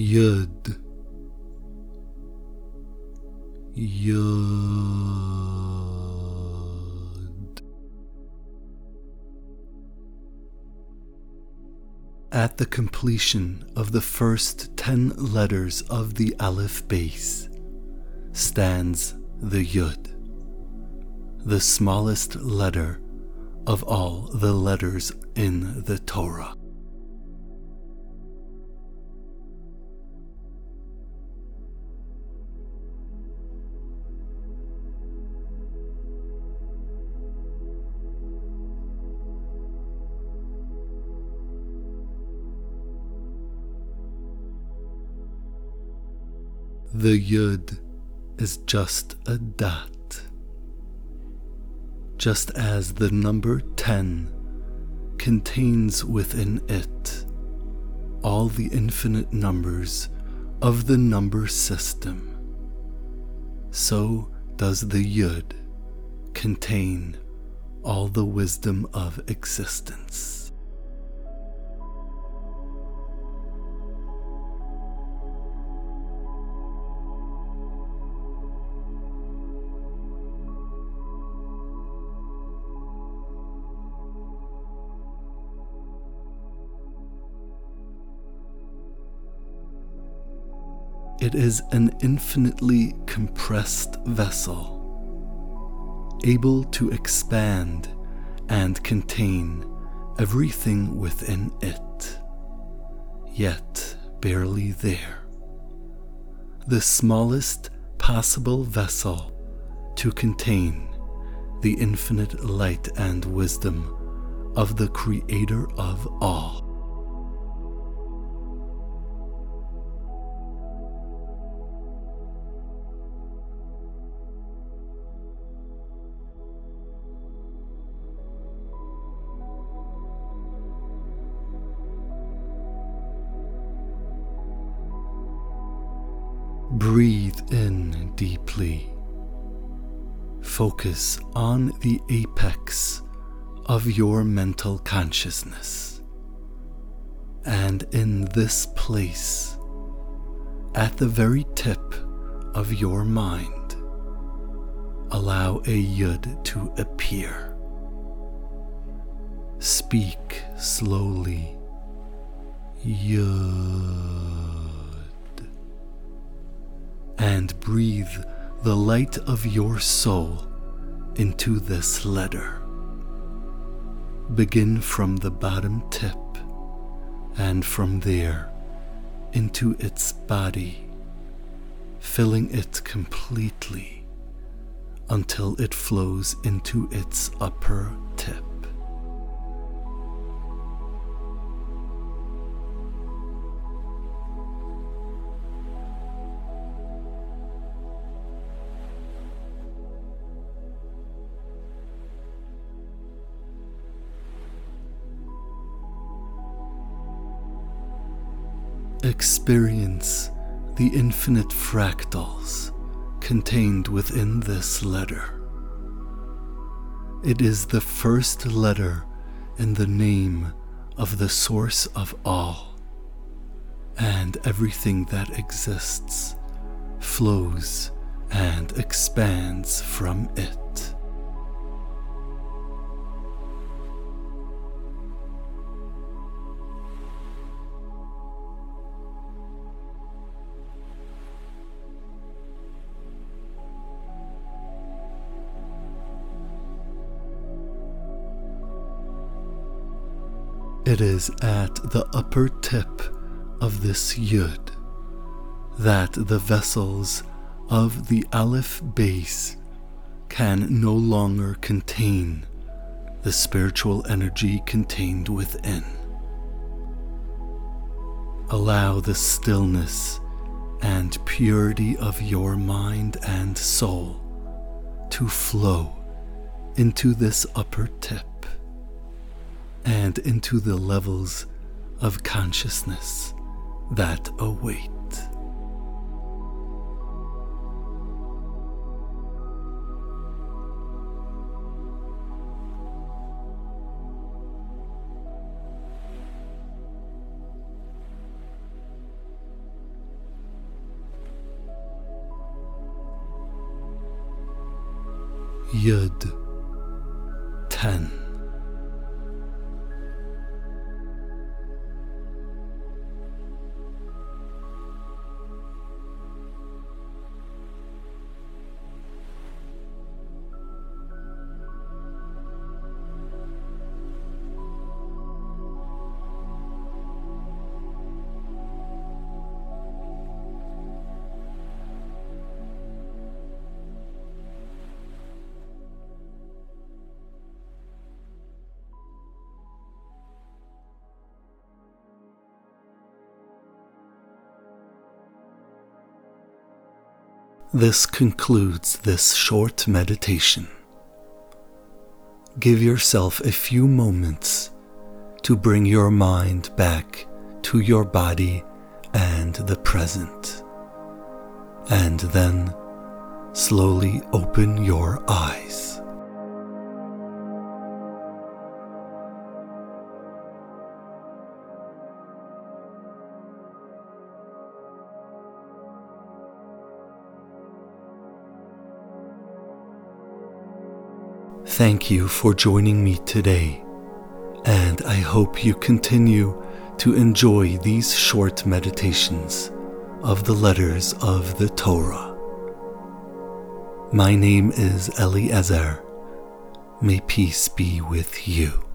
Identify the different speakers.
Speaker 1: Yud. Yud. At the completion of the first ten letters of the Aleph Beis stands the Yud, the smallest letter of all the letters in the Torah. The Yud is just a dot. Just as the number 10 contains within it all the infinite numbers of the number system, so does the Yud contain all the wisdom of existence. It is an infinitely compressed vessel, able to expand and contain everything within it, yet barely there. The smallest possible vessel to contain the infinite light and wisdom of the Creator of all. Breathe in deeply. Focus on the apex of your mental consciousness. And in this place, at the very tip of your mind, allow a yud to appear. Speak slowly. Yud and breathe the light of your soul into this letter. Begin from the bottom tip and from there into its body, filling it completely until it flows into its upper Experience the infinite fractals contained within this letter. It is the first letter in the name of the source of all, and everything that exists flows and expands from it. It is at the upper tip of this yud that the vessels of the Aleph Beis can no longer contain the spiritual energy contained within. Allow the stillness and purity of your mind and soul to flow into this upper tip and into the levels of consciousness that await. Yud 10 This concludes this short meditation. Give yourself a few moments to bring your mind back to your body and the present. And then slowly open your eyes. Thank you for joining me today, and I hope you continue to enjoy these short meditations of the letters of the Torah. My name is Eliezer. May peace be with you.